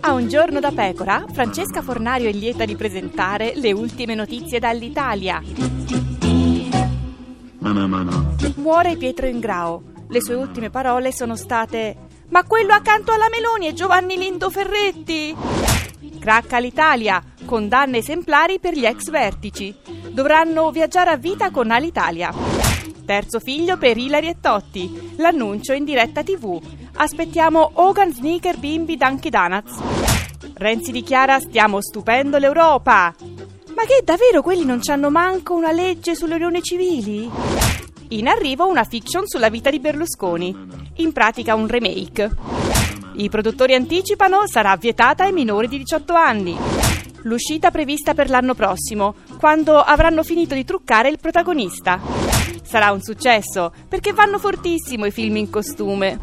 A un giorno da pecora, Francesca Fornario è lieta di presentare le ultime notizie dall'Italia. Muore Pietro Ingrao. Le sue ultime parole sono state: Ma quello accanto alla Meloni è Giovanni Lindo Ferretti! Cracca l'Italia, condanne esemplari per gli ex vertici. Dovranno viaggiare a vita con Alitalia. Terzo figlio per Ilari e Totti. L'annuncio in diretta TV. Aspettiamo Hogan Sneaker Bimbi Dunky Donuts. Renzi dichiara stiamo stupendo l'Europa. Ma che davvero quelli non c'hanno manco una legge sulle unioni civili? In arrivo una fiction sulla vita di Berlusconi. In pratica un remake. I produttori anticipano sarà vietata ai minori di 18 anni. L'uscita prevista per l'anno prossimo, quando avranno finito di truccare il protagonista. Sarà un successo, perché vanno fortissimo i film in costume.